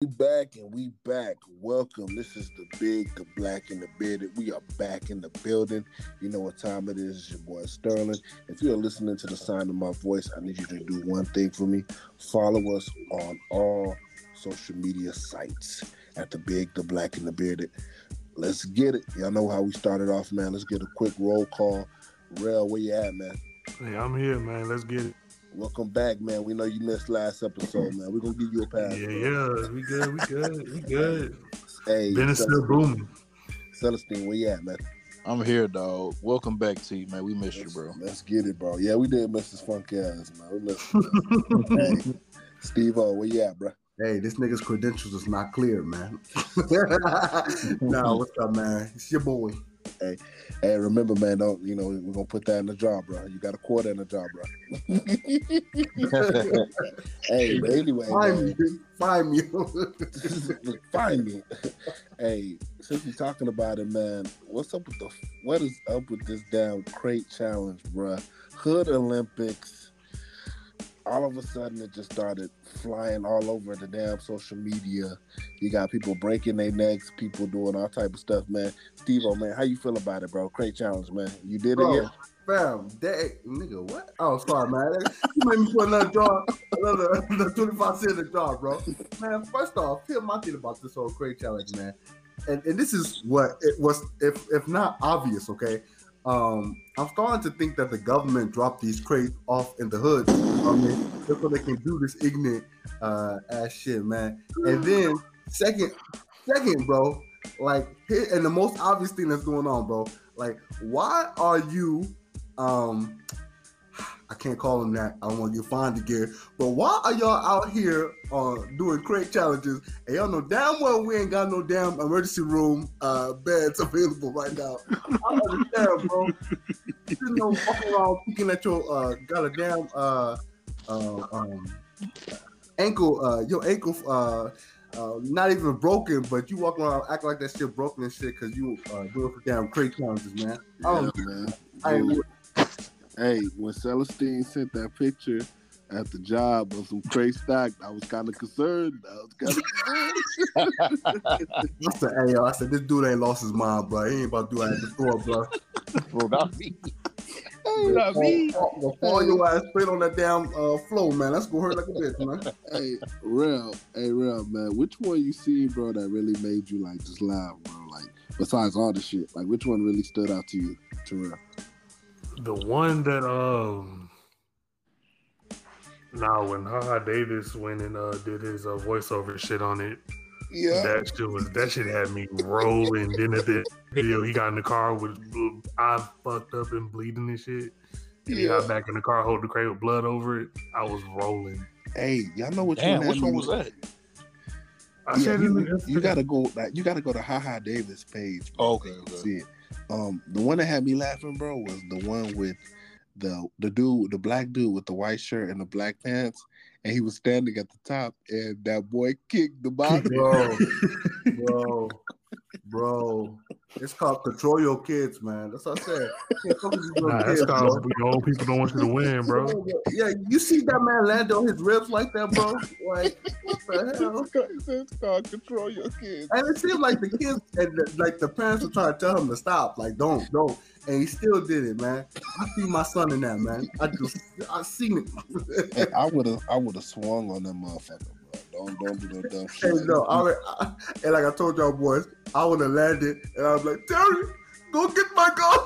We back and we back. Welcome. This is the big, the black, and the bearded. We are back in the building. You know what time it is. It's your boy Sterling. If you're listening to the sound of my voice, I need you to do one thing for me. Follow us on all social media sites at the big, the black, and the bearded. Let's get it. Y'all know how we started off, man. Let's get a quick roll call. Rel, where you at, man? Hey, I'm here, man. Let's get it. Welcome back, man. We know you missed last episode, man. We're gonna give you a pass. Yeah, yeah. We good. We good. We good. Hey, Venice still booming. Celestine, where you at, man? I'm here, dog. Welcome back to you, man. We missed you, bro. Let's get it, bro. Yeah, we did miss this funk ass, man. We missed him. hey, Steve O, where you at, bro? Hey, this nigga's credentials is not clear, man. nah, what's up, man? It's your boy. Hey, hey, remember, man, don't you know we're gonna put that in the jar, bro. You got a quarter in the jar, bro. hey, but anyway, Find man, me. Find me. find me. hey, since we're talking about it, man, what's up with the what is up with this damn crate challenge, bro? Hood Olympics. All of a sudden, it just started flying all over the damn social media. You got people breaking their necks, people doing all type of stuff, man. Steve, oh man, how you feel about it, bro? Crate challenge, man. You did it Bro, yet? fam, that nigga, what? Oh, sorry, man. You made me put another jar, another, another 25 cent in the jar, bro. Man, first off, here's my thing about this whole crate challenge, man. And, and this is what it was, if if not obvious, okay. Um, I'm starting to think that the government dropped these crates off in the hood, mean, just so they can do this ignorant uh, ass shit, man. And then second, second, bro, like, and the most obvious thing that's going on, bro, like, why are you, um, I can't call them that. I don't want to get fined again. But why are y'all out here uh, doing crate challenges? And y'all know damn well we ain't got no damn emergency room uh, beds available right now. I understand, bro. You know, walking around thinking that your uh, got a damn uh, uh, um, ankle, uh, your ankle, uh, uh, not even broken, but you walking around acting like that shit broken and shit because you uh, doing for damn crate challenges, man. I don't. Yeah, man. I ain't Hey, when Celestine sent that picture at the job of some crate stock, I was kind of concerned. I was kind of concerned. I said, hey, yo, I said, this dude ain't lost his mind, bro. He ain't about to do that at the store, bro. bro, not me. Not me. Fall, fall your ass straight on that damn uh, floor, man. That's gonna hurt like a bitch, man. hey, real, hey, real, man. Which one you see, bro, that really made you like just laugh, bro? Like, besides all the shit, like, which one really stood out to you, Terrell? The one that um now when Haha Davis went and uh did his uh, voiceover shit on it, Yeah. that shit was that shit had me rolling. then at the video he got in the car with eye fucked up and bleeding and shit. And he got back in the car holding the crate with blood over it. I was rolling. Hey, y'all know what? Damn, one? which had one me- was that? I Yeah, said you, you gotta go. Like, you gotta go to Haha Davis page. Oh, okay, to okay. See it. Um, the one that had me laughing, bro, was the one with the the dude, the black dude with the white shirt and the black pants, and he was standing at the top, and that boy kicked the bottom. Bro, bro, bro. It's called control your kids, man. That's what I said. You can't fuck with these little Nah, kids, that's bro. called you old people don't want you to win, bro. Yeah, you see that man land on his ribs like that, bro? Like, what the hell? It's called, it's called control your kids. And it seemed like the kids and the, like the parents were trying to tell him to stop, like don't, don't, and he still did it, man. I see my son in that, man. I just, I seen it. Hey, I would have, I would have swung on that motherfucker, bro. Don't, don't do no dumb shit. Hey, no, I, would- I, and like I told y'all boys, I would have landed, and I was like, Terry, go get my gun.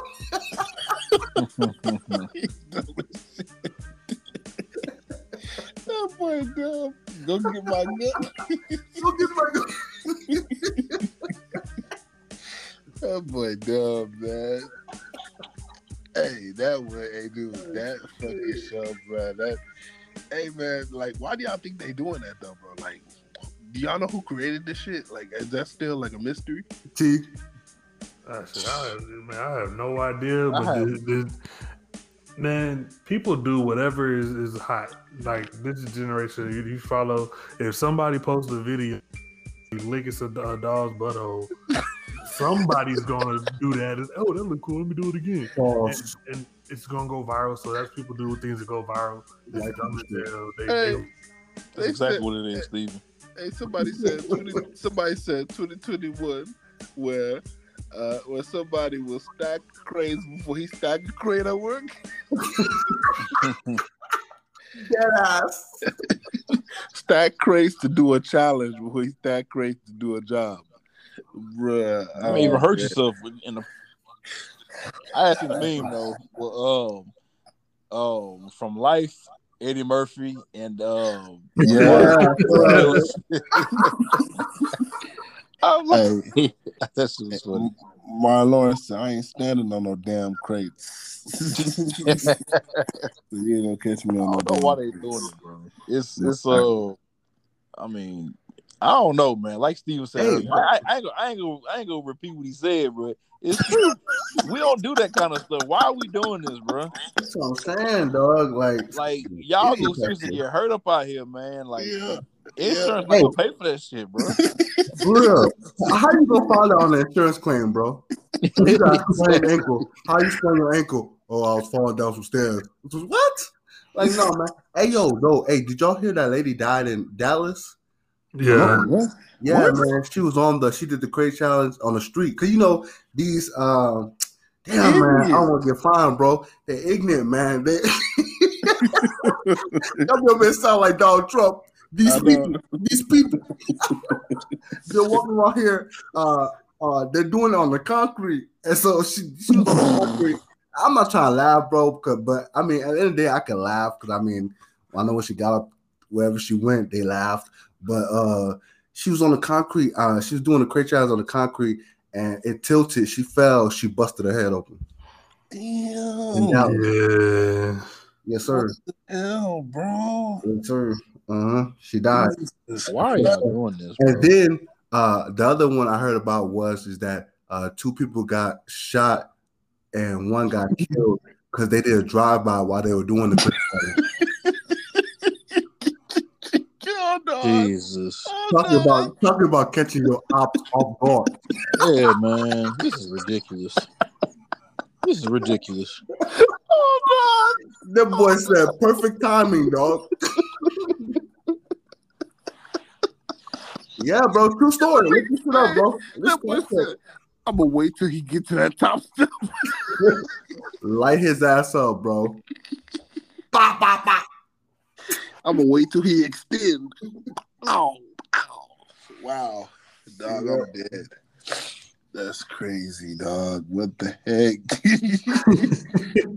that boy dumb. Go get my gun. Go get my gun. That boy dumb, man. Hey, that one, hey, dude, that fucking show, bro. That, hey, man, like, why do y'all think they doing that though, bro? Like, do y'all know who created this shit? Like, is that still like a mystery? T, I said, I have, man, I have no idea, but this, this, man, people do whatever is, is hot. Like this generation you, you follow. If somebody posts a video licking a, a dog's butthole, somebody's gonna do that. It's, oh, that look cool. Let me do it again. pause. And, and it's gonna go viral. So that's people do things that go viral. It's Like dumb as shit. hell. They, Hey, they, That's exactly what it is, Steven. Hey, somebody said 20, somebody said 2021 where uh where somebody will stack cranes before he stack a crane at work. Dead ass. Stack cranes to do a challenge before he stack cranes to do a job. Bruh. I mean, even oh, hurt man. yourself in the. I asked the meme though. Well, um, um, from life, Eddie Murphy and um, Yeah. I'm like, Hey, that's just funny. Martin Lawrence said, I ain't standing on no damn crates. you ain't gonna catch me I on no don't know why they doing it, bro. It's it's uh, I mean, I don't know, man. Like Steven said, Hey, I, I ain't gonna, I ain't gonna, I ain't gonna repeat what he said, bro. It's true. we don't do that kind of stuff. Why are we doing this, bro? That's what I'm saying, dog. Like, Like y'all go seriously get hurt up out here, man. Like Yeah. insurance Yeah. not pay for that shit, bro. real. How you gonna file on an insurance claim, bro? You got a sprained ankle. How you sprain your ankle? Oh, I was falling down some stairs. What? Like, no, man. Hey, yo, no. Hey, did y'all hear that lady died in Dallas? Yeah. What? Yeah, What? man. She was on the she did the crate challenge on the street. Cause you know, these um damn man, I don't want to get fined, bro. They're ignorant, man. They y'all gonna sound like Donald Trump. These people, these people, they're walking around here. Uh, uh, they're doing it on the concrete, and so she, she was on the concrete. I'm not trying to laugh, bro, 'cause- but I mean, at the end of the day, I can laugh because I mean, I know when she got up, wherever she went, they laughed. But uh, she was on the concrete. Uh, she was doing the crate challenge on the concrete, and it tilted. She fell. She busted her head open. Damn. Yeah. Yeah. Yes, sir. Hell, bro. Yes, sir. Uh huh. She died. Why are y'all doing this? Bro? And then uh, the other one I heard about was is that uh, two people got shot and one got killed because they did a drive by while they were doing the crate challenge. Kill dog. Jesus. Oh, talking dog. about talking about catching your ops off guard. Yeah, man. This is ridiculous. This is ridiculous. Oh, That boy oh, said perfect timing, dog. yeah, bro. True story. Look this shit up, bro. dog. This That boy story said, I'm gonna wait till he get to that top step. Light his ass up, bro. Bop, bop, bop. I'm gonna wait till he extend. Oh, ow. Wow, dog, I'm dead. That's crazy, dog. What the heck?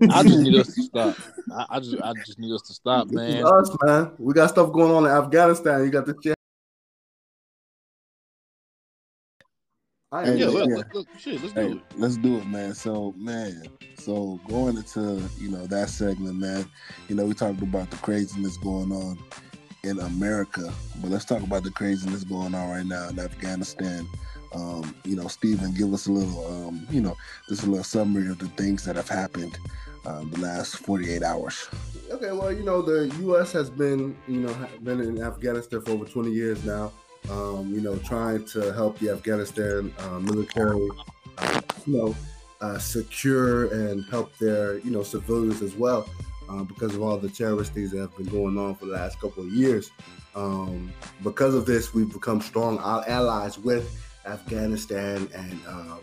I just need us to stop. I, I just I just need us to stop, man. us, man. We got stuff going on in Afghanistan. You got this shit. I ain't Yeah, Hey, look, yeah. look, look, shit, let's Hey, do it. let's do it, man. So, man, so going into you know that segment, man. You know, we talked about the craziness going on in America, but let's talk about the craziness going on right now in Afghanistan. Um, you know, Stephen, give us a little, um, you know, just a little summary of the things that have happened um, the last 48 hours. Okay, well, you know, the U.S. has been, you know, been in Afghanistan for over 20 years now. Um, you know, trying to help the Afghanistan uh, military, uh, you know, uh, secure and help their, you know, civilians as well, uh, because of all the terrorist things that have been going on for the last couple of years. Um, because of this, we've become strong allies with Afghanistan, and uh,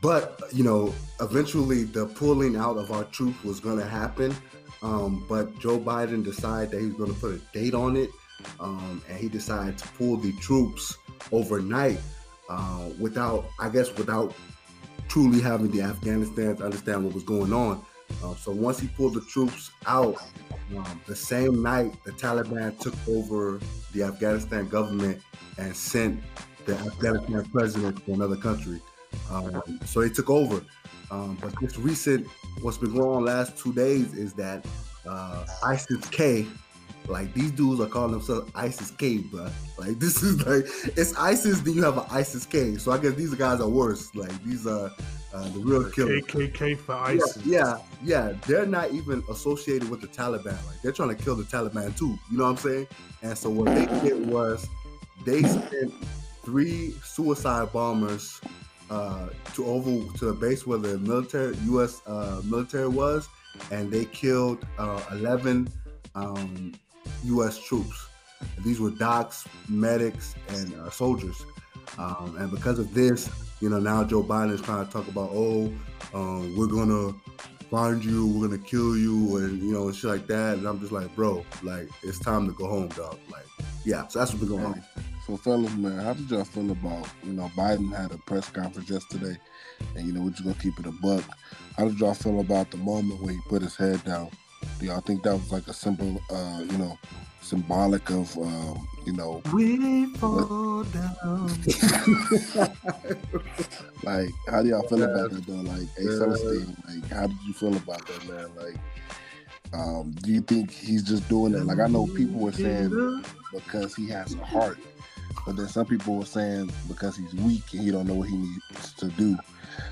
but you know, eventually the pulling out of our troops was going to happen. Um, but Joe Biden decided that he was going to put a date on it, um, and he decided to pull the troops overnight uh, without, I guess, without truly having the Afghanistan to understand what was going on. Uh, so once he pulled the troops out, um, the same night the Taliban took over the Afghanistan government and sent the Afghanistan president to another country. Um, so they took over. Um, but this recent, what's been going on last two days is that uh, ISIS K, like these dudes are calling themselves ISIS K, bro. Like this is like it's ISIS, then you have an ISIS K. So I guess these guys are worse. Like these are uh, the real killers. KKK for Yeah, ISIS. yeah, yeah. They're not even associated with the Taliban. Like they're trying to kill the Taliban too. You know what I'm saying? And so what they did was they sent three suicide bombers uh, to over to the base where the military U.S. Uh, military was, and they killed uh, 11 um, U.S. troops. These were docs, medics, and uh, soldiers. Um, and because of this, you know, now Joe Biden is trying to talk about, oh, um, we're gonna find you, we're gonna kill you, and you know, and shit like that. And I'm just like, bro, like it's time to go home, dog. Like, yeah. So that's what's been going on. So, fellas, man, how did y'all feel about you know Biden had a press conference yesterday, and you know we're just gonna keep it a buck. How did y'all feel about the moment when he put his head down? Do y'all think that was like a symbol, uh, you know, symbolic of, um, you know, We fall down. like how do y'all feel Yeah. about that though? Like, Yeah. Like how did you feel about that, man? Like, um, do you think he's just doing it? Like, I know people were saying because he has a heart, but then some people were saying because he's weak and he don't know what he needs to do.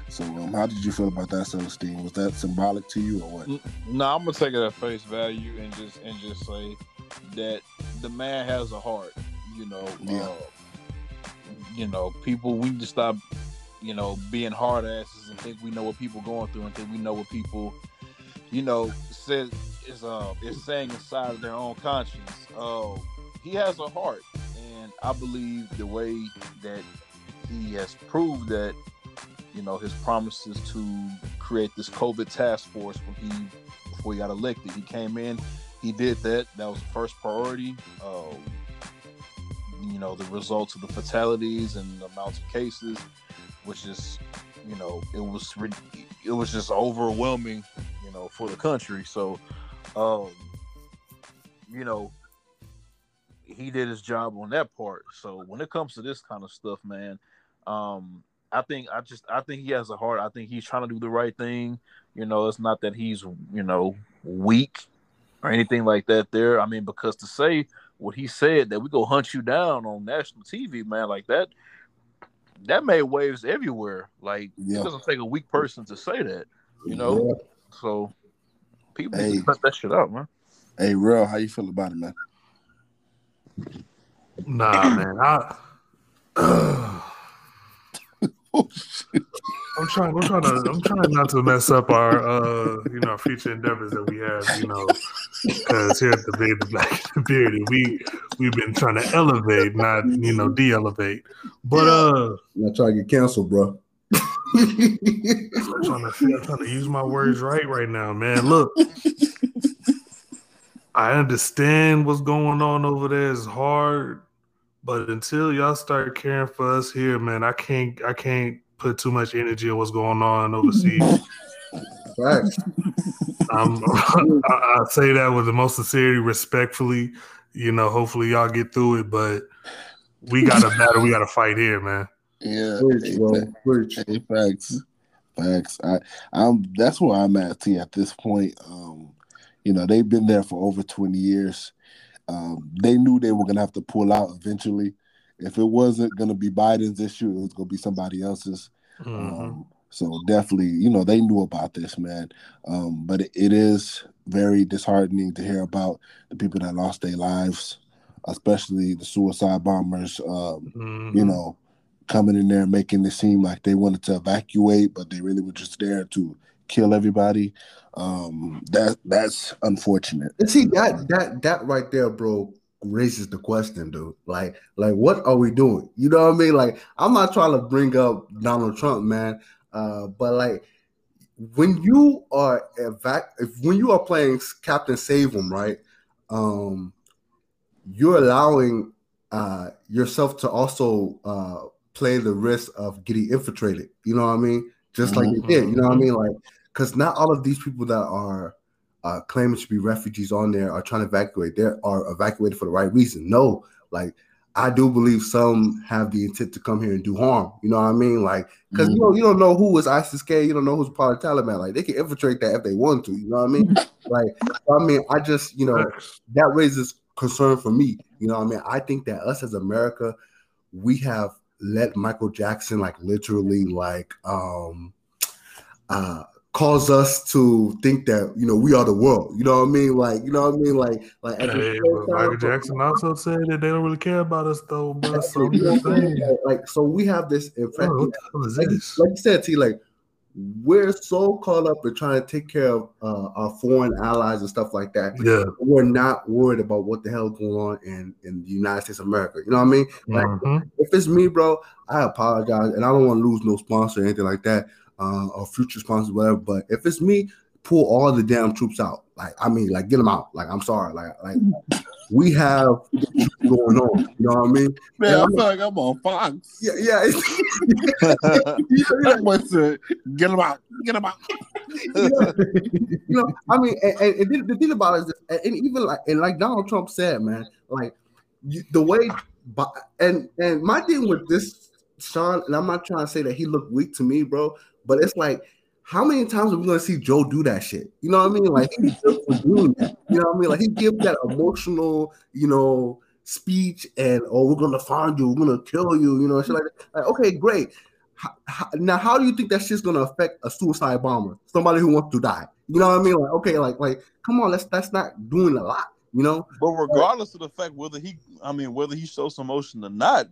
So, um, how did you feel about that, Celestine? Was that symbolic to you or what? No, I'm gonna take it at face value and just and just say that the man has a heart. You know, Yeah. uh, you know, people we need to stop, you know, being hard asses and think we know what people going through and think we know what people, you know, says is uh is saying inside of their own conscience. Uh, he has a heart, and I believe the way that he has proved that you know his promises to create this COVID task force when he before he got elected. He came in, he did that. That was the first priority. Um, you know the results of the fatalities and the amounts of cases, which is you know it was it was just overwhelming. You know for the country. So, um, you know. He did his job on that part. So when it comes to this kind of stuff, man, um, I think I just I think he has a heart. I think he's trying to do the right thing. You know, it's not that he's you know weak or anything like that. There, I mean, because to say what he said that we go hunt you down on national TV, man, like that, that made waves everywhere. Like Yeah. it doesn't take a weak person to say that, you know. So people need Hey. to cut that shit out, man. Hey, real, how you feel about it, man? Nah, man. I, shit. I'm trying. I'm trying to. I'm trying not to mess up our, uh, you know, future endeavors that we have. You know, because here at the Big Black and Bearded, we we've been trying to elevate, not you know, de-elevate. But uh, I'm trying to get canceled, bro. I'm trying to I'm trying to use my words right right now, man. Look, I understand what's going on over there is hard, but until y'all start caring for us here, man, I can't I can't put too much energy on what's going on overseas. Facts. Um, I, I say that with the most sincerity, respectfully. You know, hopefully y'all get through it, but we got a battle. We got to fight here, man. Yeah, Preach, bro. Preach. hey, facts, facts. I, I'm. That's where I'm at. T at this point. Um, you know, they've been there for over 20 years. Um, they knew they were gonna have to pull out eventually. If it wasn't gonna be Biden's issue, it was gonna be somebody else's. Mhm. Um, so definitely, you know, they knew about this, man. Um, but it, it is very disheartening to hear about the people that lost their lives, especially the suicide bombers. Um, Mhm. you know, coming in there making it seem like they wanted to evacuate, but they really were just there to kill everybody. Um, that that's unfortunate. And see that that that right there, bro, raises the question, dude. Like, like what are we doing? You know what I mean? Like, I'm not trying to bring up Donald Trump, man. Uh, but like when you are evac if when you are playing Captain Save 'em, right? Um, you're allowing uh yourself to also uh play the risk of getting infiltrated. You know what I mean? Just like you did. You know what I mean? Like, because not all of these people that are uh, claiming to be refugees on there are trying to evacuate. They are evacuated for the right reason. No, like I do believe some have the intent to come here and do harm. You know what I mean? Like, because you know you don't know who was ISIS K. You don't know who's part of Taliban. Like they can infiltrate that if they want to. You know what I mean? like, I mean, I just you know that raises concern for me. You know what I mean? I think that us as America, we have let Michael Jackson like literally like um uh cause us to think that you know we are the world. You know what I mean? Like you know what I mean? Like like Hey, Michael Jackson also said that they don't really care about us, though, bro. So You know I mean? Like, like, so we have this bro, infection. what the hell is Like, like you said, T, like we're so caught up in trying to take care of uh, our foreign allies and stuff like that. Yeah. We're not worried about what the hell going on in, in the United States of America. You know what I mean? Like, Mhm. if it's me, bro, I apologize, and I don't want to lose no sponsor or anything like that, uh, or future sponsors, whatever. But if it's me, pull all the damn troops out. Like, I mean, like, get them out. Like, I'm sorry. Like, like we have going on. You know what I mean? Man, Yeah, I I'm- feel like I'm on Fox. Yeah, yeah. it's- you know, That boy said, "Get them out, get them out." you know, you know, I mean, and, and, and the- the thing about it is, this, and- and even like, and like Donald Trump said, man, like you, the way, and and my thing with this, Sean, and I'm not trying to say that he looked weak to me, bro, but it's like, how many times are we gonna see Joe do that shit? You know what I mean? Like he's for doing that. You know what I mean? Like he gives that emotional, you know, speech, and oh, we're gonna find you, we're gonna kill you, you know, shit like that. Like, okay, great. Now, how do you think that shit's gonna affect a suicide bomber, somebody who wants to die? You know what I mean? Like, okay, like, like, come on, that's that's not doing a lot, you know? But regardless of the fact whether he, I mean, whether he shows some emotion or not,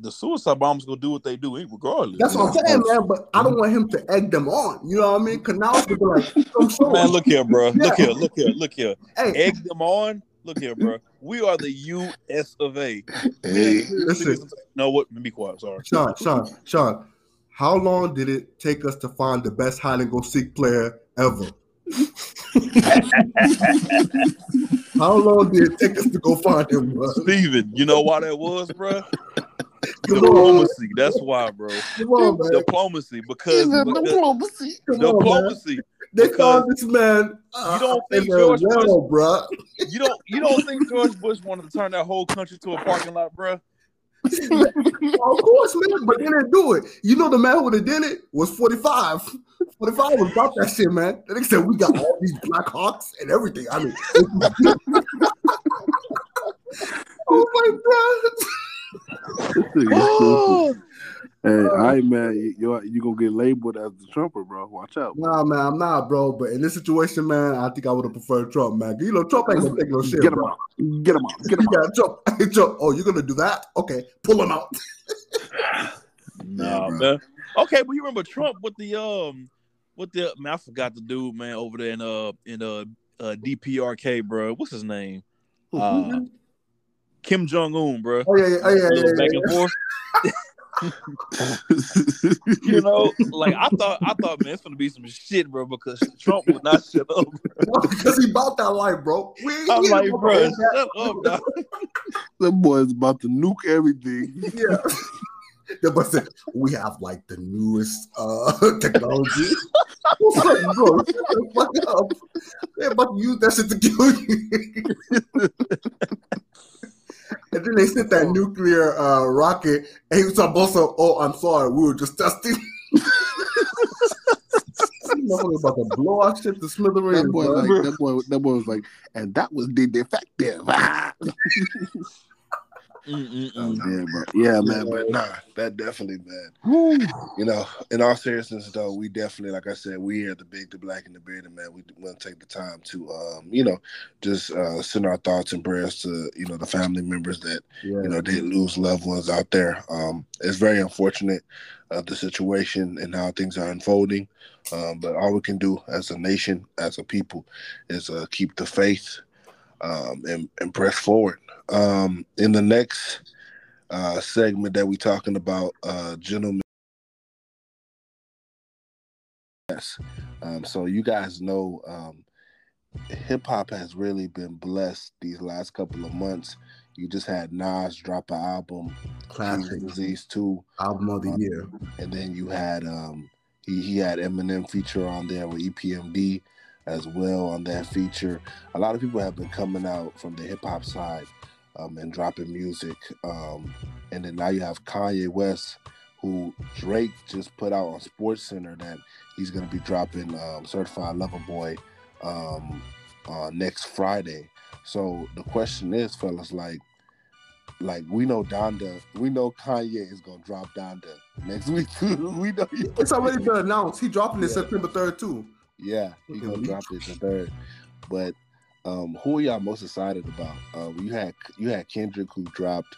the suicide bombers gonna do what they do, regardless. That's what I'm saying, man. But I don't want him to egg them on. You know what I mean? Because now it's be like, I'm so, Man, look here, bro. Look Yeah. here, look here, look here. hey, Egg them on. Look here, bro. We are the U.S. of A. Hey, listen, No, what? Be quiet. Sorry. Sean, Sean, Sean. How long did it take us to find the best hide and go seek player ever? How long did it take us to go find him, bro? Steven, you know why that was, bro? Come on, Diplomacy. That's why, bro. come on, man. Diplomacy. Because, because diplomacy. Come on, man. diplomacy. They because called this man. Uh, you don't think in the George well, bruh. You don't you don't think George Bush wanted to turn that whole country to a parking lot, bro? of course, man, but they didn't do it. You know, the man who would have did it was 45. 45 was about that shit, man. They said we got all these Black Hawks and everything. I mean, oh my god. Hey, all right, man. You you you gonna get labeled as the Trumper, bro. Watch out. Nah, man, I'm not, bro. But in this situation, man, I think I would have preferred Trump, man. You know, Trump ain't gonna take no shit. Get him bro. out. Get him out. Get him out. got Trump. Hey, Trump. Oh, you're gonna do that? Okay, pull him out. Nah, bro. man. Okay, but you remember Trump with the um with the man, I forgot the dude, man, over there in uh in uh, uh DPRK, bro. What's his name? Uh, Kim Jong Un, bro. Oh yeah, yeah, oh, yeah, yeah, yeah, back yeah. and forth. You know, like I thought, I thought, man, it's gonna be some shit, bro, because Trump would not shut up. Bro. because he bought that life, bro. We, I'm like, ain't bro, gonna that. shut up, dog. That boy's about to nuke everything. Yeah. The boy said, we have like the newest uh technology. What's up, bro? Shut the fuck up. They're about to use that shit to kill you. And then they sent that nuclear uh rocket, and he was talking about some, oh, I'm sorry, we were just testing. About to blow our shit to smithereens, That boy, like, that boy, that boy was like, and that was the defective. Mm-mm-mm. yeah, bro. Yeah, man. But nah, that definitely, man. You know, in all seriousness, though, we definitely, like I said, we here at the Big, the Black, and the Bearded, man. We want to take the time to, um, you know, just uh, send our thoughts and prayers to, you know, the family members that Yeah. you know did lose loved ones out there. Um, it's very unfortunate uh, the situation and how things are unfolding. Um, but all we can do as a nation, as a people, is uh, keep the faith um, and, and press forward. Um, in the next uh, segment that we're talking about, uh, gentlemen. Yes. Um, so you guys know um, hip hop has really been blessed these last couple of months. You just had Nas drop an album, Classic Disease 2, album of the year. and then you had um he, he had Eminem feature on there with EPMD as well on that feature. A lot of people have been coming out from the hip hop side um, and dropping music. Um, and then now you have Kanye West, who Drake just put out on Sports Center that he's gonna be dropping um, Certified Lover Boy um, uh, next Friday. So the question is, fellas, like like we know Donda, we know Kanye is gonna drop Donda next week. we know, It's already been announced. He dropping it Yeah. September 3rd, too. yeah, he gonna drop it the third. But um, who are y'all most excited about? Uh, you had you had Kendrick who dropped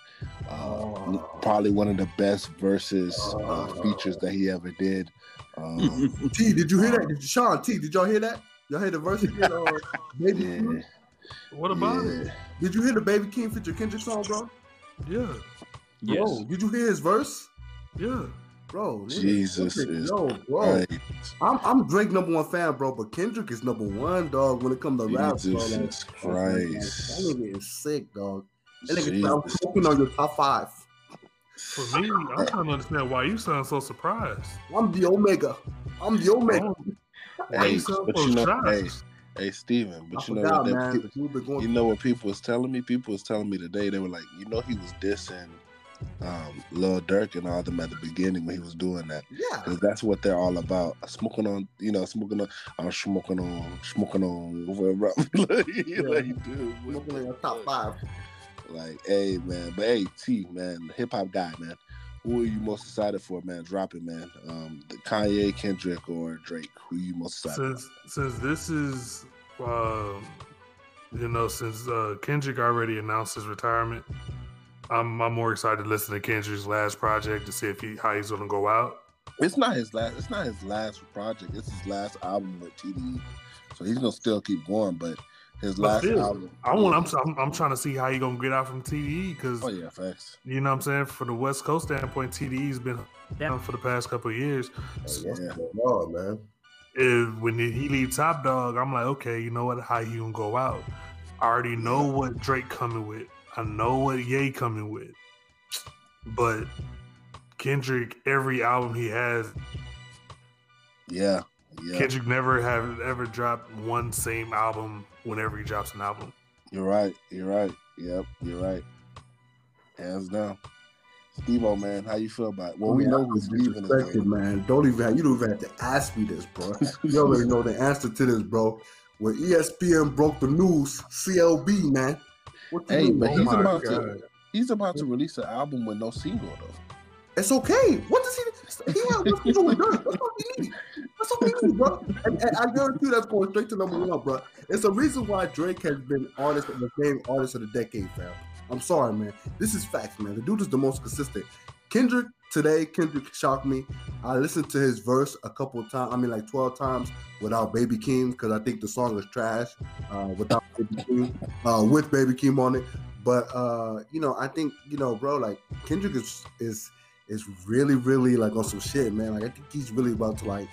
uh, probably probably one of the best verses uh, features that he ever did. Um, T, did you hear that? Did you, Sean T, did y'all hear that? Y'all hear the verse again? Uh, Baby yeah, Keem? What about yeah. it? Did you hear the Baby Keem feature Kendrick song, bro? Yeah, yes. Bro, did you hear his verse? yeah. Bro, Jesus Kendrick, is yo, bro. Right. I'm I'm Drake number one fan, bro, but Kendrick is number one, dog. When it comes to rap, bro, like, Jesus Christ. that nigga is sick, dog. That nigga, I'm Jesus. smoking on your top five. For me, I'm trying to understand why you sound so surprised. I'm the Omega. I'm the Omega. Oh. Hey, you but you know, hey, hey, Steven, I but you know forgot, what? That, The dude you know what people was telling me? People was telling me today. They were like, you know, he was dissing um, Lil Durk and all them at the beginning when he was doing that. yeah. Because that's what they're all about. Smoking on, you know, smoking on, I'm smoking on, smoking on, whatever. like, like, dude, Smoking on your top five. Like, hey, man. But hey, T, man, hip hop guy, man. Who are you most excited for, man? Drop it, man. Um, the Kanye, Kendrick, or Drake? Who you most excited? Since since this is, um, you know, since uh, Kendrick already announced his retirement, I'm I'm more excited to listen to Kendrick's last project to see if he how he's gonna go out. It's not his last. It's not his last project. It's his last album with TDE. So he's gonna still keep going, but his But last still, album. I want. I'm, I'm I'm trying to see how he gonna get out from TDE because Oh yeah, facts. you know what I'm saying. From the West Coast standpoint, TDE's been down for the past couple of years. Oh, What's Yeah. going on, man? If, when he leave Top Dog, I'm like, okay, you know what? How he gonna go out? I already know what Drake coming with. I know what Ye coming with. But Kendrick, every album he has, Yeah, yeah. Kendrick never have ever dropped one same album whenever he drops an album. You're right. You're right. Yep, you're right. Hands down. Steve O man, how you feel about it? Well, we Yeah, know I who's was leaving disrespected, man. Don't even have, you don't even have to ask me this, bro. You already know the answer to this, bro. When ESPN broke the news, CLB, man. What you Hey, mean? but Oh he's my about to he's about to release an album with no single though. It's okay. What does he? He has nothing to do with Dirk. That's all he needs. That's all he needs, bro. And, and I guarantee you that's going straight to number one, bro. It's the reason why Drake has been artist of the game, artist of the decade, fam. I'm sorry, man. This is facts, man. The dude is the most consistent. Kendrick today, Kendrick shocked me. I listened to his verse a couple times. I mean, like 12 times without Baby Keem because I think the song is trash uh, without Baby Keem, uh, with Baby Keem on it. But uh, you know, I think you know, bro. Like Kendrick is is is really, really like on some shit, man. Like I think he's really about to like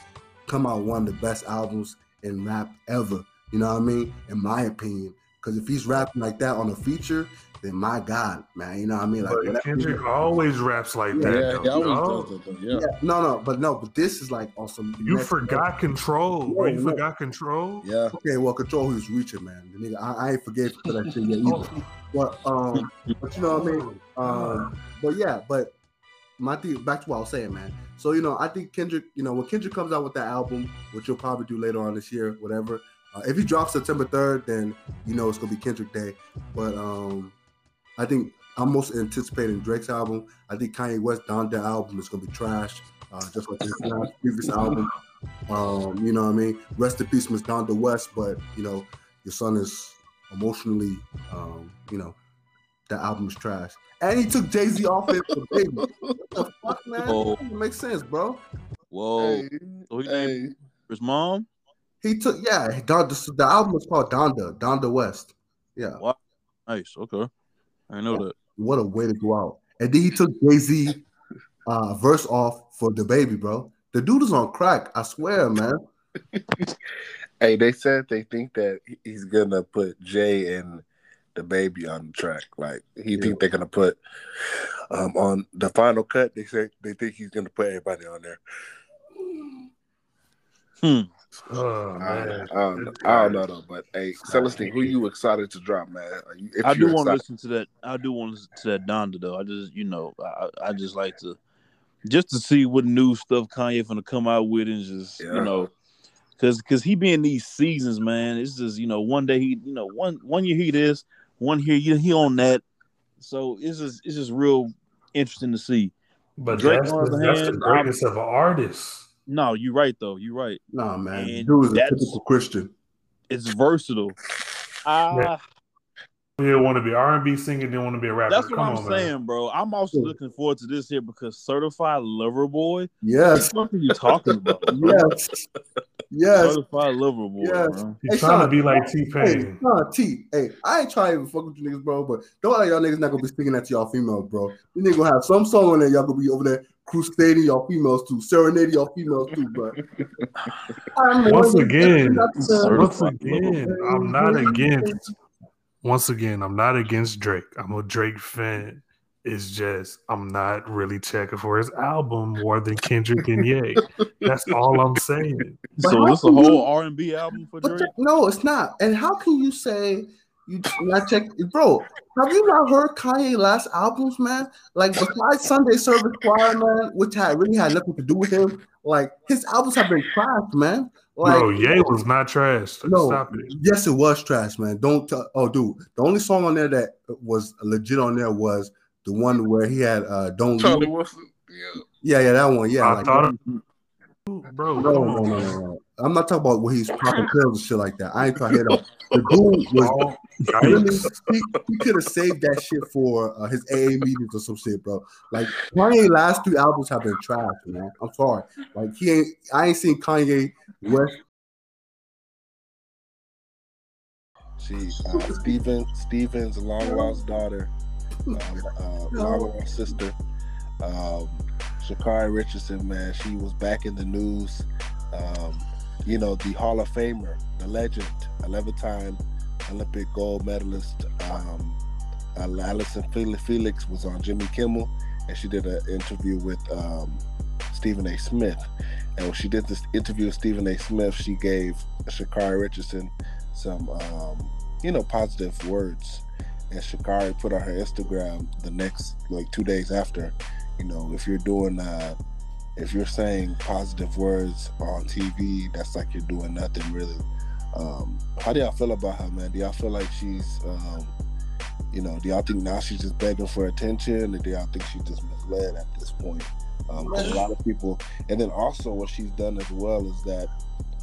come out one of the best albums in rap ever. You know what I mean? In my opinion, because if he's rapping like that on a feature, then my God, man, you know what I mean? Like But whatever- Kendrick always raps like Yeah, that. Yeah, though. he always Oh, does that though. Yeah. yeah, no, no, but no, but this is like on some. You next forgot control, bro. You No, no. forgot control. Yeah. Okay, well, control who's reaching, man. The nigga, I, I ain't forget for that shit yet either. But um, but you know what I mean. Um, but yeah, but my thing back to what I was saying, man. So you know, I think Kendrick, you know, when Kendrick comes out with that album, which he'll probably do later on this year, whatever. Uh, if he drops September third, then you know it's gonna be Kendrick Day. But um, I think I'm most anticipating Drake's album. I think Kanye West Donda album is gonna be trash, uh, just like his last previous album. Um, you know what I mean? Rest in peace, Miss Donda West. But you know, your son is emotionally, um, you know, the album is trash. And he took Jay Z off it for baby. What the fuck, man? Oh. That doesn't sense, bro. Whoa. Hey, So he hey. named his mom? He took yeah. Don, the, the album is called Donda, Donda West. Yeah, Nice. Okay. I didn't know that. what a way to go out. And then he took Jay Z uh, verse off for the baby, bro. The dude is on crack. I swear, man. Hey, they said they think that he's gonna put Jay and the baby on the track. Like he Yeah. think they're gonna put um on the final cut. They say they think he's gonna put everybody on there. Hmm. Oh, I, man. I, don't, know, I don't know though, but hey, Celestine, who you excited to drop, man? You, if I do want to listen to that. I do want to listen to that Donda though. I just, you know, I, I just like to, just to see what new stuff Kanye gonna come out with, and just, Yeah. you know, because because he be in these seasons, man. It's just, you know, one day he, you know, one one year he this, one year he, he on that. So it's just it's just real interesting to see. But Drake, that's, the, the that's the hand, greatest of artists. No, you're right though. You're right. Nah, man. And dude is a typical Christian. It's versatile. Ah, You want to be R and B singer, didn't want to be a rapper. That's what Come I'm on, man. saying, bro. I'm also looking forward to this here because certified lover boy. Yes, What are you talking about? bro? yes, yes. Certified lover boy. Yes. bro. He's Hey, trying to be like T Pain. nah, T. Hey, I ain't trying to even fuck with you niggas, bro. But don't like y'all niggas not gonna be speaking that to y'all females, bro. You niggas gonna have some song on there. Y'all gonna be over there crusading y'all females too, serenading y'all females too, bro. I'm Once again, Once again. I'm not against. Once again, I'm not against Drake. I'm a Drake fan. It's just I'm not really checking for his album more than Kendrick and Ye. That's all I'm saying. But So it's a whole R and B album for Drake? that- no, it's not. And how can you say you not check, bro? Have you not heard Kanye last albums, man? Like besides Sunday Service Choir, man, which had really had nothing to do with him. Like his albums have been trashed, man. Like Bro, Ye was not trash. No, Stop it. yes, it was trash, man. Don't tell. Oh, dude, the only song on there that was legit on there was the one where he had uh "Don't." Charlie Leave. Wilson. Yeah. Yeah, yeah, that one. Yeah, I like, thought, bro, no, come no, no, no, no. I'm not talking about when he's popping pills and shit like that. I ain't trying to hit up. The dude was Really, yikes. he, he could have saved that shit for uh, his AA meetings or some shit, bro. Like Kanye last two albums have been trash, man. I'm sorry. Like he ain't. I ain't seen Kanye West. She, uh, Steven, Steven's long lost daughter, um, uh, long lost sister, um, Sha'Carri Richardson, man, she was back in the news. Um, you know, the Hall of Famer, the legend, 11 time Olympic gold medalist, um, Allison Felix was on Jimmy Kimmel, and she did an interview with um, Stephen A. Smith. And when she did this interview with Stephen A. Smith, she gave Sha'Carri Richardson some, um, you know, positive words. And Sha'Carri put on her Instagram the next, like two days after, you know, if you're doing, uh, if you're saying positive words on TV, that's like you're doing nothing really. Um, how do y'all feel about her, man? Do y'all feel like she's, um, you know, do y'all think now she's just begging for attention, or do y'all think she's just misled at this point? Um, 'cause a lot of people, and then also what she's done as well is that,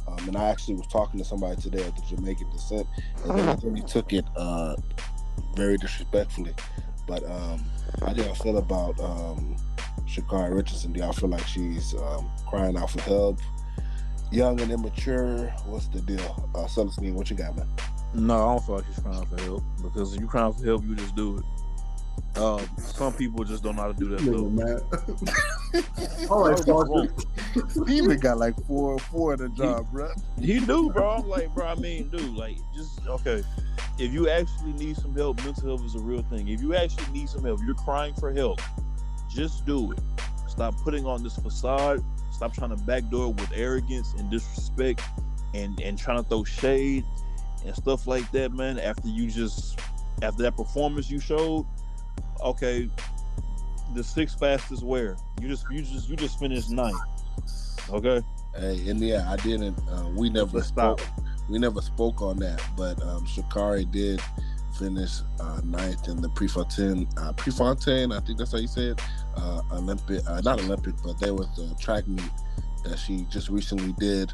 um, and I actually was talking to somebody today at the Jamaican descent, and they really took it uh, very disrespectfully. But um, how do y'all feel about um, Sha'Carri Richardson? Do y'all feel like she's um, crying out for help? Young and immature. What's the deal? Uh, Celestine, what you got, man? No, I don't feel like she's crying for help because if you're crying for help, you just do it. Um, some people just don't know how to do that. Nigga, Though. man. All right, What's. Steven got like four four in the job, bro. He do, bro. I'm like, bro. I mean, dude, like, just okay. If you actually need some help, mental health is a real thing. If you actually need some help, you're crying for help. Just do it. Stop putting on this facade. Stop trying to backdoor with arrogance and disrespect, and and trying to throw shade and stuff like that, man. After you just after that performance you showed, okay, the sixth fastest where you just you just you just finished ninth. Okay, Hey, and yeah, I didn't. Uh, we never Let's stop. spoke. We never spoke on that, but um, Sha'Carri did finish uh, ninth in the Prefontaine. Uh, Prefontaine, I think that's how you said. Uh, Olympic, uh, not Olympic, but there was the track meet that she just recently did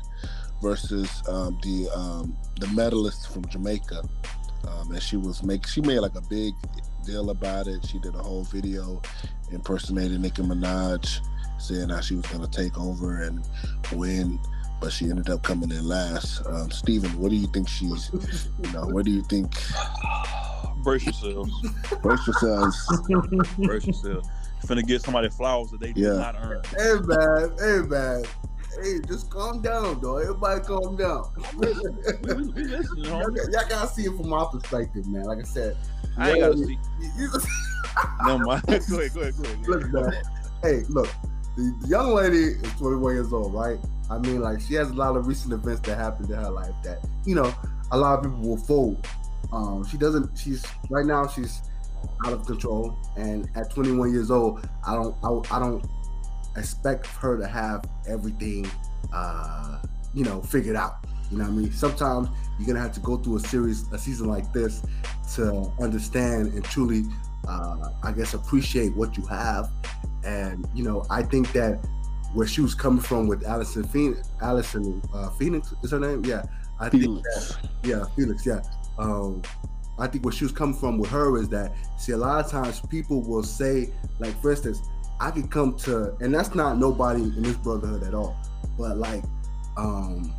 versus um, the um, the medalist from Jamaica, um, and she was make she made like a big deal about it. She did a whole video impersonating Nicki Minaj, saying how she was going to take over and win, but she ended up coming in last. Um, Steven, what do you think she's? You know, what do you think? brace yourselves. Brace yourselves. Brace yourself. Finna get somebody flowers that they do Yeah. not earn. Hey man, hey man. Hey, just calm down, though. Everybody calm down. We, we, we listening, y'all, y'all gotta see it from my perspective, man. Like I said, I ain't gotta see. Never mind. go ahead, go ahead, go ahead. Go ahead. Look, man. Hey, look, the the young lady is 21 years old, right? I mean, like, she has a lot of recent events that happened in her life that, you know, a lot of people will fold. Um, she doesn't, she's, right now, she's out of control. And at 21 years old, I don't, I, I don't expect her to have everything, uh, you know, figured out. You know what I mean? Sometimes you're going to have to go through a series, a season like this to understand and truly uh, I guess appreciate what you have. And you know, I think that where she was coming from with Allison Phoenix, Allison uh, Phoenix is her name. Yeah, I think that, yeah, Felix. Yeah, um, I think where she was coming from with her is that see a lot of times people will say like for instance I could come to and that's not nobody in this brotherhood at all but like um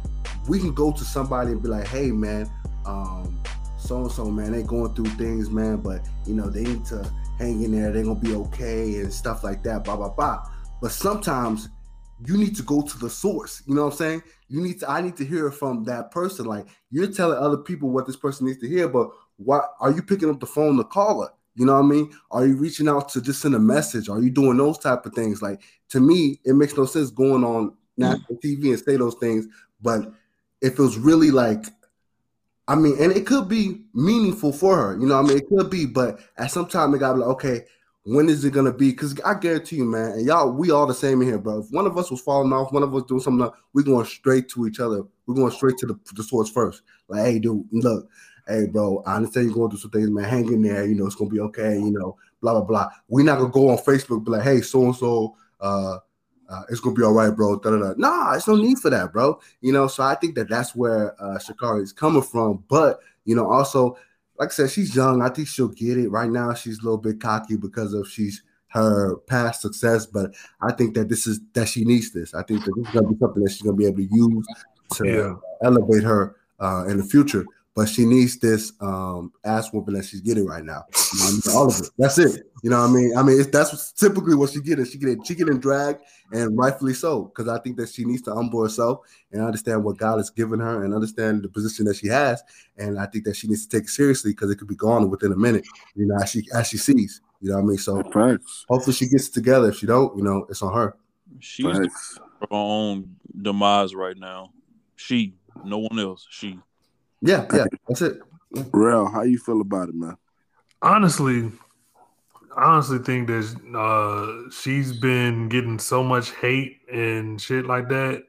we can go to somebody and be like hey man um so and so man they going through things man but you know they need to hang in there they're gonna be okay and stuff like that blah blah blah but sometimes you need to go to the source. You know what I'm saying? You need to I need to hear from that person. Like you're telling other people what this person needs to hear, but what are you picking up the phone to call her? You know what I mean? Are you reaching out to just send a message? Are you doing those type of things? Like to me, it makes no sense going on national TV and say those things. But if it was really like, I mean, and it could be meaningful for her, you know I mean? It could be, but at some time it gotta like, okay, when is it gonna be? Because I guarantee you, man, and y'all, we all the same in here, bro. If one of us was falling off, one of us doing something, we're going straight to each other. We're going straight to the, the source first. Like, hey, dude, look, hey, bro, I understand you're going through some things, man. Hang in there, you know, it's gonna be okay, you know, blah blah blah. We're not gonna go on Facebook, be like, hey, so and so, uh, uh, it's gonna be all right, bro. Da, da, da. Nah, it's no need for that, bro. You know, so I think that that's where uh, Sha'Carri is coming from. But you know, also like I said, she's young. I think she'll get it. Right now, she's a little bit cocky because of she's her past success, but I think that this is that she needs this. I think that this is gonna be something that she's gonna be able to use to Yeah. elevate her uh, in the future. But she needs this um, ass whooping that she's getting right now. You know I mean? All of it. That's it. You know what I mean? I mean, it's, that's typically what she getting. She getting she getting dragged, and rightfully so, because I think that she needs to humble herself and understand what God has given her and understand the position that she has. And I think that she needs to take it seriously because it could be gone within a minute. You know, as she as she sees. You know what I mean? So Facts. hopefully she gets it together. If she don't, you know, it's on her. She's the her own demise right now. She, no one else. She. Yeah, yeah, that's it. Real, how you feel about it, man? honestly, I honestly think that uh, she's been getting so much hate and shit like that.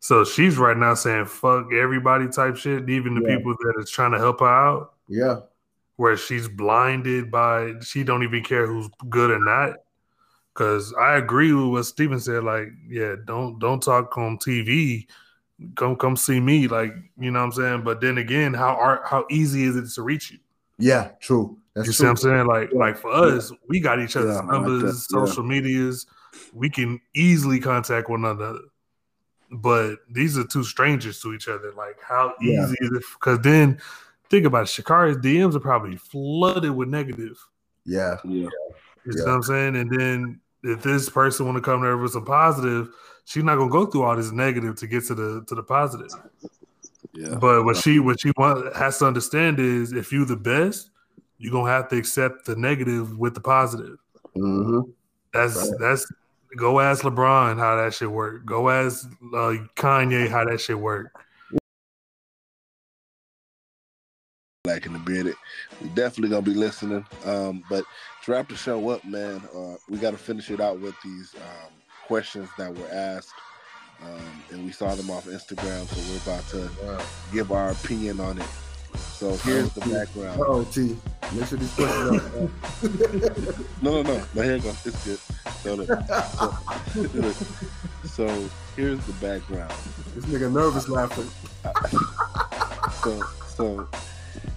So she's right now saying "fuck everybody" type shit, even the Yeah. people that is trying to help her out. Yeah, Where she's blinded by she don't even care who's good or not. Because I agree with what Steven said. Like, yeah, don't don't talk on TV. Come come see me. Like, you know what I'm saying. But then again, how are how easy is it to reach you? yeah, true. That's You see true. what I'm saying? Like, Yeah. like for us, we got each other's Yeah, I like numbers. Yeah. social medias. We can easily contact one another. But these are two strangers to each other. Like, how Yeah. easy is it? Because then think about it. Sha'Carri's DMs are probably flooded with negative. Yeah, Yeah. You Yeah. see what I'm saying? And then if this person want to come there with some positive, she's not gonna go through all this negative to get to the to the positive. Yeah. But what she what she want, has to understand is if you the best, you're gonna have to accept the negative with the positive. Mm-hmm. That's Right. that's go ask LeBron how that shit work. Go ask uh, Kanye how that shit work. Black in the bearded. We definitely gonna be listening. Um, but to wrap the show up, man, uh, we got to finish it out with these um, questions that were asked, um, and we saw them off Instagram. So we're about to give our opinion on it. So here's the background. Oh, T, make sure these questions are. No, no, no. No, here it goes. It's good. So, look, so, so here's the background. this nigga nervous laughing. So, so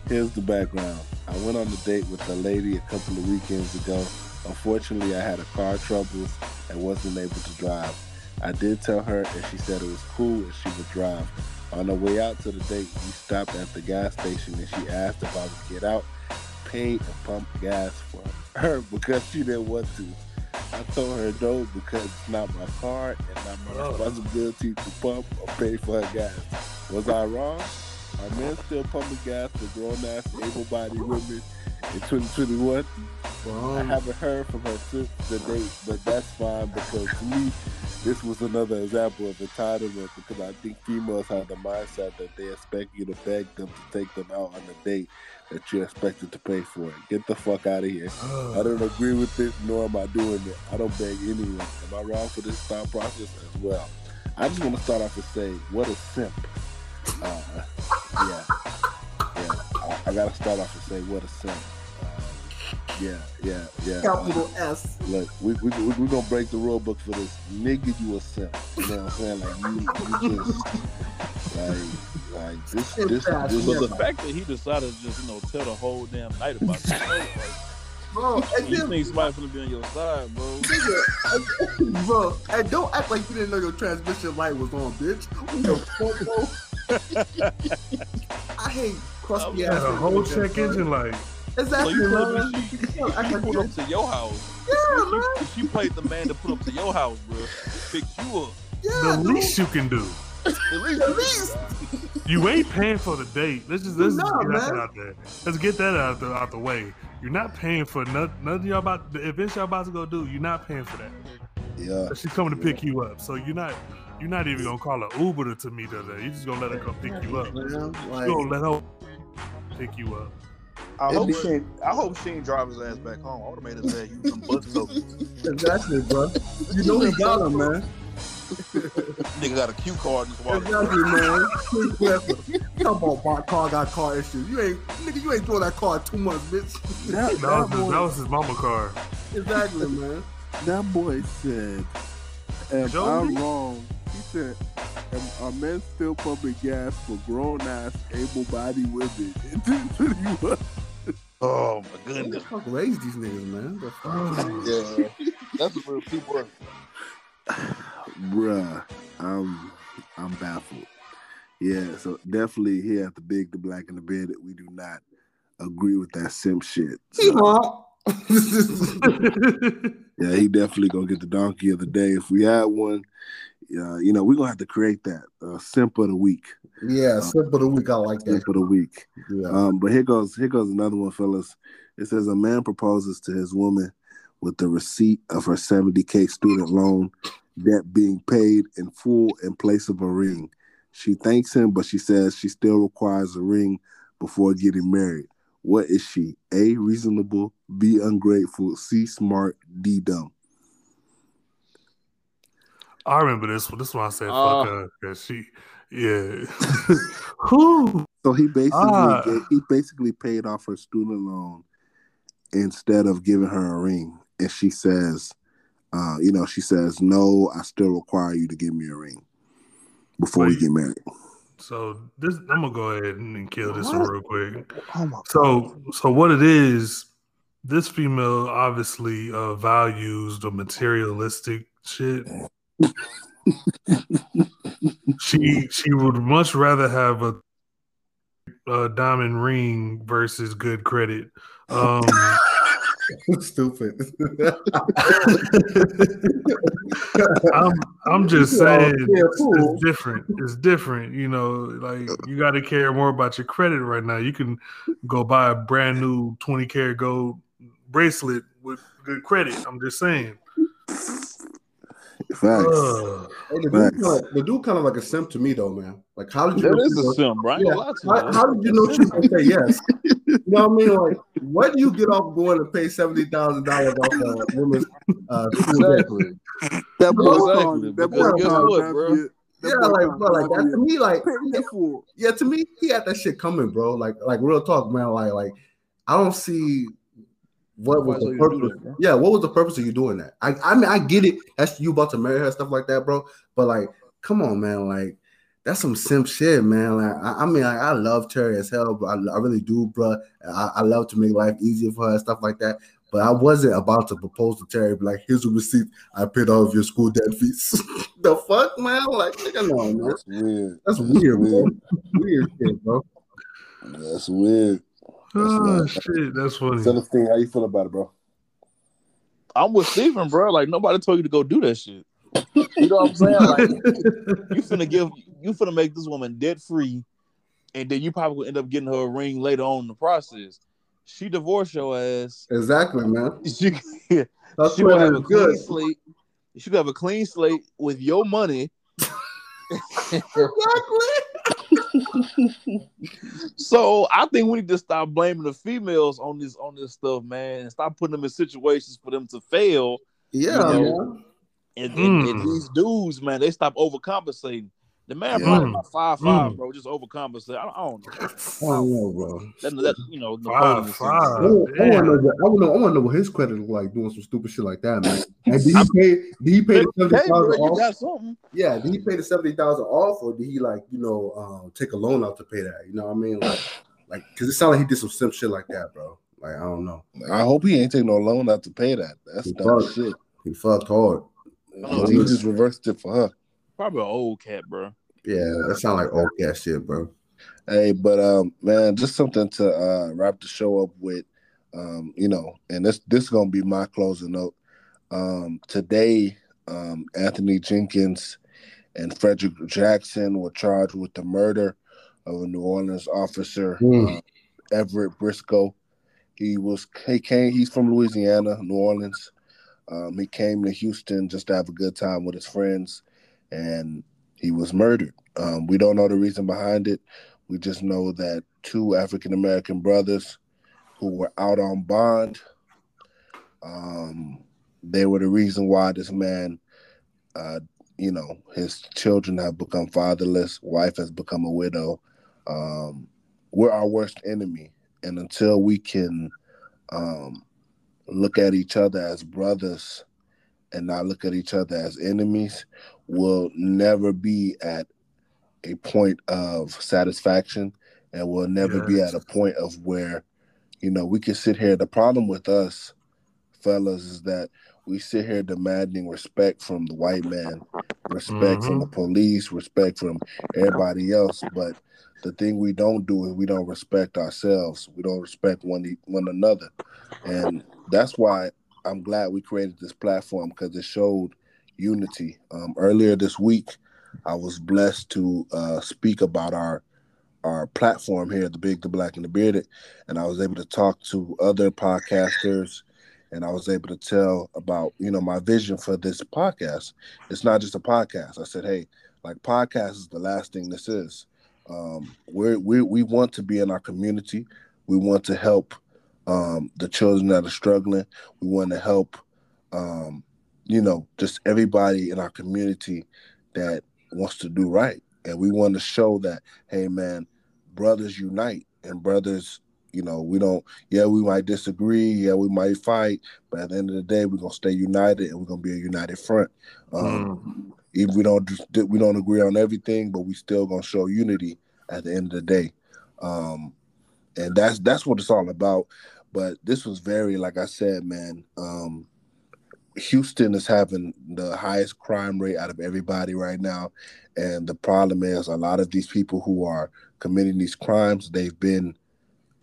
here's the background. I went on a date with a lady a couple of weekends ago. Unfortunately, I had a car troubles and wasn't able to drive. I did tell her, and she said it was cool and she would drive. On the way out to the date, we stopped at the gas station, and she asked if I would get out, paid, and pump gas for her because she didn't want to. I told her no because it's not my car and not my Oh. responsibility to pump or pay for her gas. Was I wrong? Are men still pumping gas for grown ass able bodied women in 2021? I haven't heard from her since the date, but that's fine because to me, this was another example of entitlement because I think females have the mindset that they expect you to beg them to take them out on a date that you're expected to pay for it. Get the fuck out of here. I don't agree with it, nor am I doing it. I don't beg anyone. Am I wrong for this thought process as well? I just want to start off and say, what a simp. Uh, yeah, yeah. I, I gotta start off and say, what a simp. Uh, yeah, yeah, yeah. Uh, capital S. look, we we we we gonna break the rule book for this. Nigga, you a simp. You know what I'm saying? Like you, you just like Like this, It's this, fast, this, But Yeah. the fact that he decided to just, you know, tell the whole damn night about it, like, bro. And you then, think somebody's gonna be on your side, bro? nigga, bro, and don't act like you didn't know your transmission light was on, bitch. What the fuck, bro? I hate crusty Yeah, ass. Had a whole check engine light. So Exactly, you man. telling me she, You can't act she like up to your house? Yeah, man. She, she played the man to put up to your house, bro. Picked you up. Yeah, The dude. least you can do. At least, At least. You ain't paying for the date. Let's just let's just Nah, get that out there. Let's get that out the out the way. You're not paying for nothing. Nothing y'all about the events y'all about to go do. You're not paying for that. yeah. She's coming to pick you up, so you're not you're not even gonna call her Uber to, to meet her there. You're just gonna let her come pick you up. Man, You're gonna let her pick you up. I hope, be- she, I hope she ain't drive his ass back home. I would have made his ass use some bus tokens. exactly, bro. You know he got him, man. Nigga got a Q card in his wallet. Exactly, man. Quick question. Talk my car got car issues. You ain't, nigga, you ain't doing that car two months, bitch. That, That was that, his, that was his mama car. exactly, man. that boy said, "If Jody? I'm wrong," he said, "Am- "Are men still pumping gas for grown-ass, able-bodied women in 2021?" Oh my goodness. the fuck raised these niggas, man? The fuck? Oh, yeah, that's a real people. Bruh, I'm I'm baffled. Yeah, so definitely here at the big, the black, and the bearded we do not agree with that simp shit. So, yeah, he definitely gonna get the donkey of the day if we had one. Yeah, you know we're gonna have to create that uh, simp of the week. yeah, simple of the week. I like that. Simp of the week. Yeah. Um, but here goes here goes another one, fellas. It says a man proposes to his woman with the receipt of her 70k student loan debt being paid in full in place of a ring. She thanks him, but she says she still requires a ring before getting married. What is she? A reasonable, B ungrateful, C smart, D dumb. I remember this one. This one I said fuck Uh. her because she, yeah. Who? So he basically ga- he basically paid off her student loan instead of giving her a ring, and she says, uh, you know, she says, "No, I still require you to give me a ring before we get married." So this, I'm gonna go ahead and, and kill this one real quick. Oh my So, so what it is? This female obviously uh, values the materialistic shit. She she would much rather have a, a diamond ring versus good credit. Um, Stupid. I'm I'm just saying it's, it's different. It's different, you know. Like you got to care more about your credit right now. You can go buy a brand new 20 karat gold bracelet with good credit. I'm just saying. Facts. Ugh. Hey, the, dude kinda, the dude kind of like a simp to me, though, man. Like, how did you? That know is a was- sim, bro. I ain't Yeah. gonna lie to you. How, how did you know she was say yes? You know what I mean? Like, what do you get off going to pay seventy thousand dollars off a woman's uh, school? Exactly. that boy Exactly, called- that because boy guess called what, that bro? bitch- Yeah, like, called bro, like that that to me, like, pay yeah, to me, he had that shit coming, bro. Like, like real talk, man. Like, like, I don't see what was the purpose. that, yeah, what was the purpose of you doing that? I, I mean, I get it. That's you about to marry her, stuff like that, bro. But like, come on, man. Like, that's some simp shit, man. Like, I, I mean, like, I love Terry as hell, but I, I really do, bro. I, I love to make life easier for her, stuff like that. But I wasn't about to propose to Terry, be like, here's a receipt. I paid all of your school debt fees. the fuck, man? Like, nigga, no, man. That's weird. That's weird, bro. weird shit, bro. That's weird. Oh shit, that's funny. Celestine, how you feel about it, bro? I'm with Steven, bro. Like nobody told you to go do that shit. You know what I'm saying? Like you finna give you finna make this woman debt free, and then you probably will end up getting her a ring later on in the process. She divorced your ass. Exactly, man. She, That's she have a it's clean slate. She will have a clean slate with your money. So I think we need to stop blaming the females on this on this stuff, man, and stop putting them in situations for them to fail. Yeah, You know, man. And, and, and Mm. these dudes, man, they stop overcompensating. The man Yeah. probably Mm. about five five, Mm. bro. Just overcompensate. I don't, I don't know. I don't know, bro. That, that, you know, Five, Napoleon said- five. I want to know. I want to know. I want to know what his credit look like doing some stupid shit like that, man. And did he pay? Did he pay the seventy Hey, bro, thousand you off? got something. Yeah, did he pay the seventy thousand off, or did he like you know um, take a loan out to pay that? You know what I mean? Like, like because it sounded like he did some simp shit like that, bro. Like I don't know. I hope he ain't taking no loan out to pay that. That's He dumb fucked. shit. He fucked hard. Oh, he just reversed it for her. Probably an old cat, bro. Yeah, that sound like old cat shit, bro. Hey, but um, man, just something to uh wrap the show up with. Um, you know, and this this is gonna be my closing note. Um, today, um, Anthony Jenkins and Frederick Jackson were charged with the murder of a New Orleans officer, Mm. uh, Everett Briscoe. He was he came he's from Louisiana, New Orleans. Um, he came to Houston just to have a good time with his friends, and he was murdered. Um, we don't know the reason behind it. We just know that two African American brothers who were out on bond, um, they were the reason why this man, uh, you know, his children have become fatherless, wife has become a widow. Um, we're our worst enemy, and until we can um, look at each other as brothers and not look at each other as enemies, we'll never be at a point of satisfaction and we'll never be at a point of where you know we can sit here. The problem with us fellas is that we sit here demanding respect from the white man respect from mm-hmm. the police respect from everybody else. But the thing we don't do is we don't respect ourselves. We don't respect one one another. And that's why i'm glad we created this platform because it showed unity um, earlier this week I was blessed to uh, speak about our our platform here at the Big, the Black, and the Bearded, and I was able to talk to other podcasters, and I was able to tell about you know my vision for this podcast. It's not just a podcast. I said, hey, like podcast is the last thing this is. Um, we're, we we want to be in our community. We want to help um, the children that are struggling. We want to help, um, you know, just everybody in our community that wants to do right. And we want to show that, hey man, brothers unite and brothers, you know, we don't yeah, we might disagree, yeah, we might fight, but at the end of the day, we're gonna stay united and we're gonna be a united front. Um, even we don't we don't agree on everything, but we still gonna show unity at the end of the day. Um, and that's that's what it's all about. But this was very, like I said, man. Um, Houston is having the highest crime rate out of everybody right now, and the problem is a lot of these people who are committing these crimes, they've been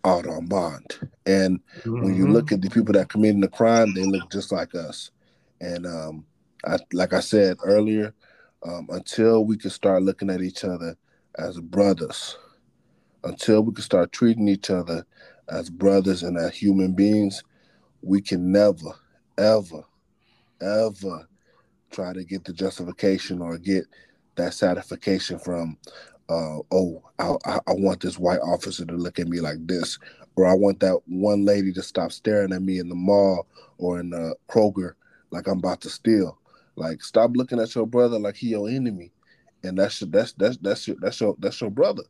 out on bond. And when you Mhm. look at the people that committing the crime, they look just like us. And um, I, like I said earlier, um, until we can start looking at each other as brothers, until we can start treating each other as brothers and as human beings, we can never, ever, ever try to get the justification or get that satisfaction from, uh, oh, I, I, I want this white officer to look at me like this, or I want that one lady to stop staring at me in the mall or in the Kroger like I'm about to steal. Like, stop looking at your brother like he your enemy, and that's your, that's that's that's your that's your that's your brother.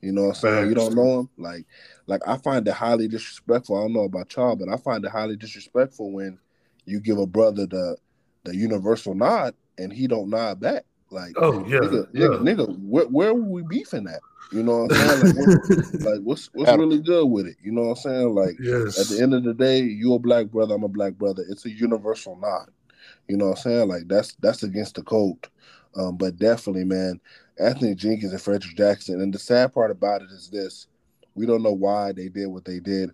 You know what I'm saying? You don't know him. Like, like I find it highly disrespectful. I don't know about y'all, but I find it highly disrespectful when you give a brother the the universal nod and he don't nod back. Like, Oh yeah, nigga, yeah. nigga, nigga, where where were we beefing at? You know what I'm saying? Like, what, like what's what's really good with it? You know what I'm saying? Like, yes. at the end of the day, you a black brother, I'm a black brother. It's a universal nod. You know what I'm saying? Like that's that's against the code. Um, but definitely, man, Anthony Jenkins and Frederick Jackson. And the sad part about it is this: we don't know why they did what they did,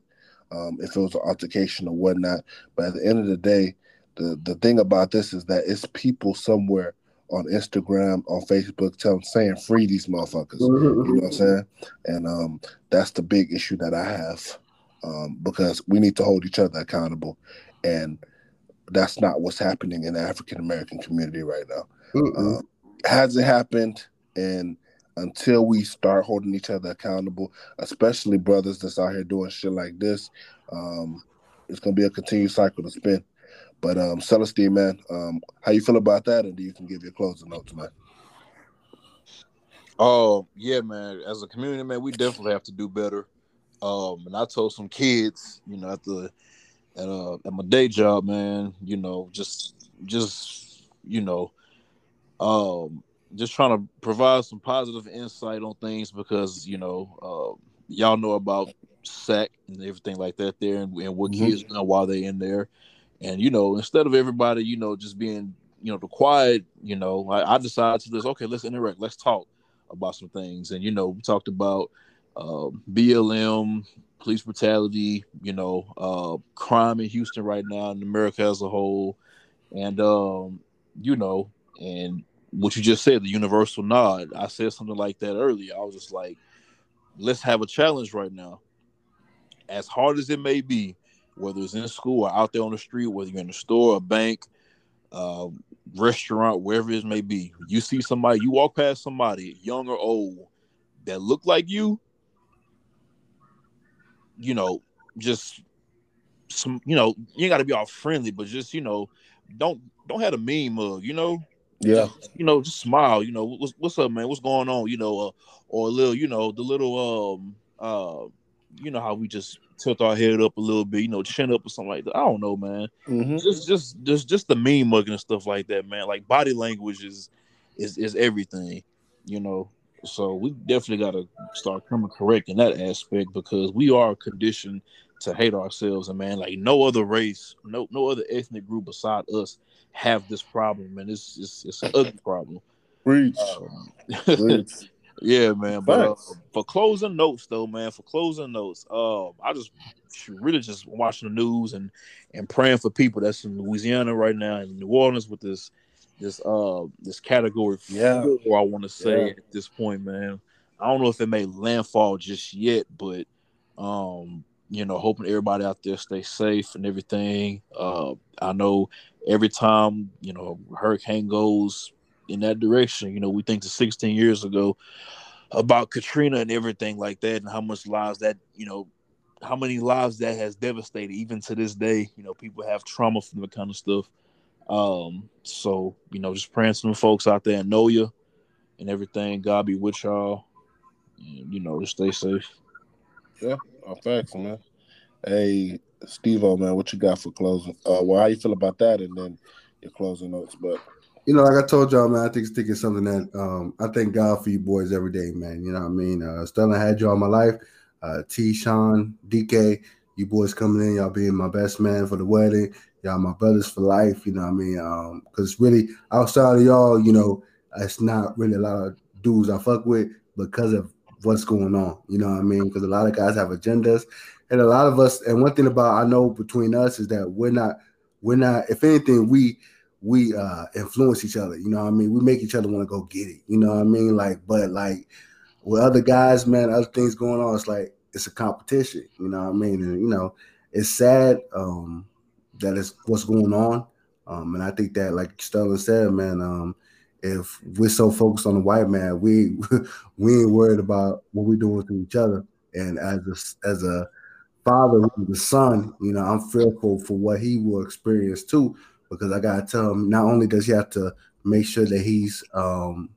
um, if it was an altercation or whatnot. But at the end of the day, the the thing about this is that it's people somewhere on Instagram, on Facebook, telling saying free these motherfuckers. You know what I'm saying? And um, that's the big issue that I have um, because we need to hold each other accountable, and that's not what's happening in the African American community right now. Mm-mm. Uh, has it happened, and until we start holding each other accountable, especially brothers that's out here doing shit like this, um, it's gonna be a continued cycle to spin. But um, Celestine, man, um, how you feel about that? And you can give your closing notes, man. Oh yeah, man. As a community, man, we definitely have to do better. Um, and I told some kids, you know, at the at uh at my day job, man, you know, just just you know, um, just trying to provide some positive insight on things because you know, uh, y'all know about SAC and everything like that there, and, and what Mhm. kids know while they're in there, and you know, instead of everybody, you know, just being you know the quiet, you know, I, I decided to just okay, let's interact, let's talk about some things, and you know, we talked about um, BLM, police brutality, you know, uh, crime in Houston right now, in America as a whole, and um, you know, and what you just said, the universal nod. I said something like that earlier. I was just like, let's have a challenge right now. As hard as it may be, whether it's in school or out there on the street, whether you're in the store, a bank, uh, restaurant, wherever it may be, you see somebody, you walk past somebody, young or old, that look like you, you know, just some, you know, you ain't got to be all friendly, but just, you know, don't don't have a mean mug, you know, Yeah. you know, just smile. You know, what's what's up, man? What's going on? You know, uh, or a little, you know, the little, um, uh, you know how we just tilt our head up a little bit, you know, chin up or something like that. I don't know, man. hmm Just, just, just, just the mean mugging and stuff like that, man. Like body language is, is, is everything, you know. So we definitely got to start coming correct in that aspect because we are conditioned to hate ourselves, and man, like no other race, no, no other ethnic group beside us have this problem, and it's, it's, it's an ugly problem. Preach. Um, Preach. yeah, man. But uh, for closing notes, though, man, for closing notes, uh, I just really just watching the news and and praying for people that's in Louisiana right now and New Orleans with this this uh this category Yeah. four. I want to say Yeah. at this point, man. I don't know if it made landfall just yet, but um, you know, hoping everybody out there stay safe and everything. Uh, I know every time you know hurricane goes in that direction, you know, we think to 16 years ago about Katrina and everything like that, and how much lives that you know, how many lives that has devastated. Even to this day, you know, people have trauma from that kind of stuff. Um, so you know, just praying them folks out there and know you and everything. God be with y'all. And, you know, just stay safe. Oh, facts, man. Hey, Steve O, man, what you got for closing? Uh, well, how you feel about that, and then your closing notes. But You know, like I told y'all, man, I think think it's something that um, I thank God for you boys every day, man. You know what I mean? Uh, Sterling had you all my life. Uh, T, Sean, DK, you boys coming in, y'all being my best man for the wedding. Y'all my brothers for life. You know what I mean? Um, Because really, outside of y'all, you know, it's not really a lot of dudes I fuck with because of what's going on. You know what I mean? Because a lot of guys have agendas, and a lot of us. And one thing about I know between us is that we're not, we're not. If anything, we we uh influence each other. You know what I mean? We make each other want to go get it. You know what I mean? Like, but like with other guys, man, other things going on, it's like it's a competition. You know what I mean? And you know, it's sad um that is what's going on. Um, and I think that, like Sterling said, man, um, if we're so focused on the white man, we we ain't worried about what we're doing to each other. And as a, as a father, the son, you know, I'm fearful for what he will experience too, because I gotta tell him not only does he have to make sure that he's, um,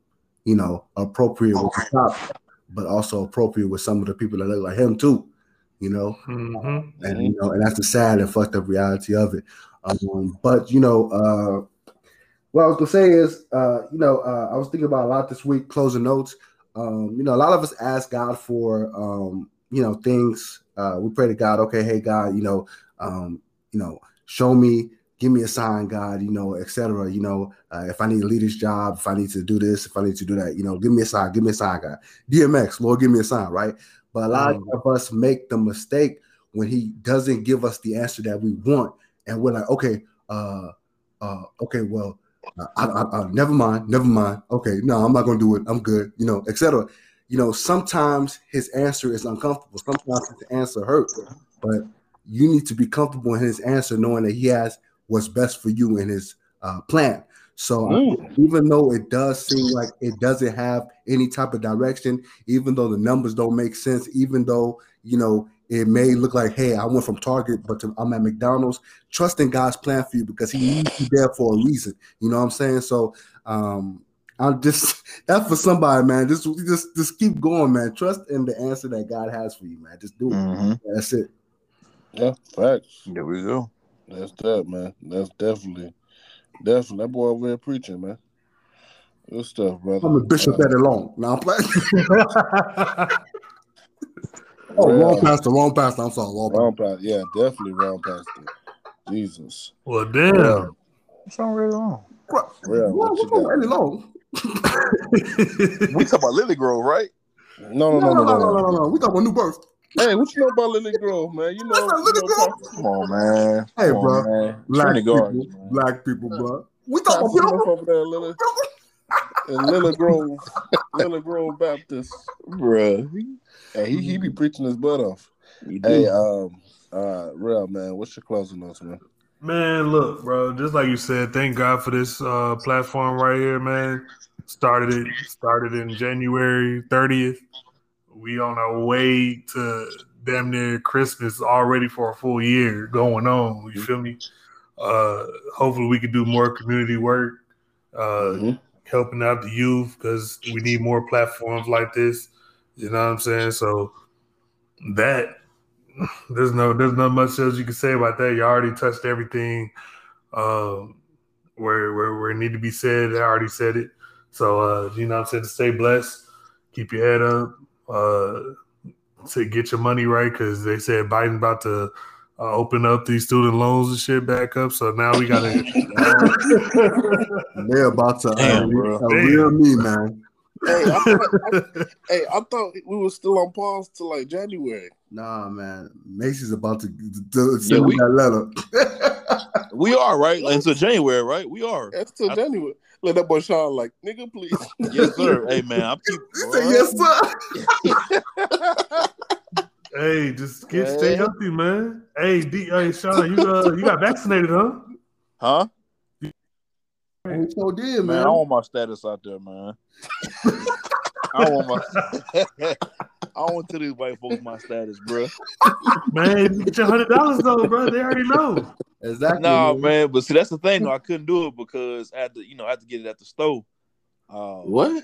you know, appropriate with the top, but also appropriate with some of the people that look like him too, you know hmm and you know, and that's the sad and fucked up reality of it. Um, but you know, uh, what I was gonna say is, uh, you know, uh, I was thinking about a lot this week, closing notes. Um, you know, a lot of us ask God for, um, you know, things. Uh, we pray to God, okay, hey God, you know, um, you know, show me, give me a sign, God, you know, etc. You know, uh, if I need to lead this job, if I need to do this, if I need to do that, you know, give me a sign, give me a sign, God. DMX, Lord, give me a sign, right? But a lot of us make the mistake when he doesn't give us the answer that we want, and we're like, okay, uh, uh, okay, well, I, I, I, never mind, never mind. Okay, no, I'm not gonna do it. I'm good, you know, etc. You know, sometimes his answer is uncomfortable. Sometimes his answer hurts, but you need to be comfortable in his answer, knowing that he has what's best for you in his uh, plan. So Mm. even though it does seem like it doesn't have any type of direction, even though the numbers don't make sense, even though you know it may look like, hey, I went from Target, but to, I'm at McDonald's. Trust in God's plan for you because He needs you there for a reason. You know what I'm saying? So um, I'm just that's for somebody, man. Just just just keep going, man. Trust in the answer that God has for you, man. Just do it. Mm-hmm. That's it. Yeah, facts. There we go. That's that, man. That's definitely, definitely that boy over there preaching, man. Good stuff, brother. I'm the bishop that alone. Now I'm playing. oh, Yeah. wrong pastor, wrong pastor. I'm sorry, wrong pastor. Wrong path. Yeah, definitely wrong pastor. Jesus. well, damn. What's wrong really wrong? Real, what What's you wrong got? really long? We talk about Lily Grove, right? No, no, no, no, no, no. no, no. We talking about new birth. Hey, what you know about Lily Grove, man? You know, What's up, you Lily know, Grove? Pastor- Come on, man. Hey, Come bro. on, man. Black Trinity people, Gardens, man. black people, bro. We Pastor talking about Smith people. over there, Lily, in Lily Grove, Lily Grove Baptist. Bruh. Hey, he he be preaching his butt off. You do. Hey, um, uh, real man, what's your closing notes, man? Man, look, bro. Just like you said, thank God for this uh, platform right here, man. Started it started in January 30th. We on our way to damn near Christmas already for a full year going on. You feel me? Uh, hopefully, we can do more community work, uh, Mhm. helping out the youth because we need more platforms like this. You know what I'm saying? So that there's no there's not much else you can say about that. You already touched everything um, where, where where it need to be said. I already said it. So uh, you know what I'm saying to stay blessed, keep your head up, uh, to get your money right because they said Biden about to uh, open up these student loans and shit back up. So now we gotta They're about to Damn, uh, bro. a real me, man. Hey, I thought, I, hey, I thought we were still on pause till like January. Nah, man. Macy's about to, to send Yeah, me we- that letter. We are, right? Like, Until January, right? We are. That's till I- January. Let that boy Sean like, nigga, please. Yes, sir. hey, man. I'm keep, He said, yes, sir. hey just get stay Yeah. healthy, man. Hey, D, hey Sean, you uh, you got vaccinated, huh? Huh? He so did, Man, I want my status out there, man. I want my. I want to these white folks my status, bro. Man, you get your hundred dollars though, bro. They already know. Exactly. No, man, but see, that's the thing. though. I couldn't do it because I had to, you know, I had to get it at the store. Um, What?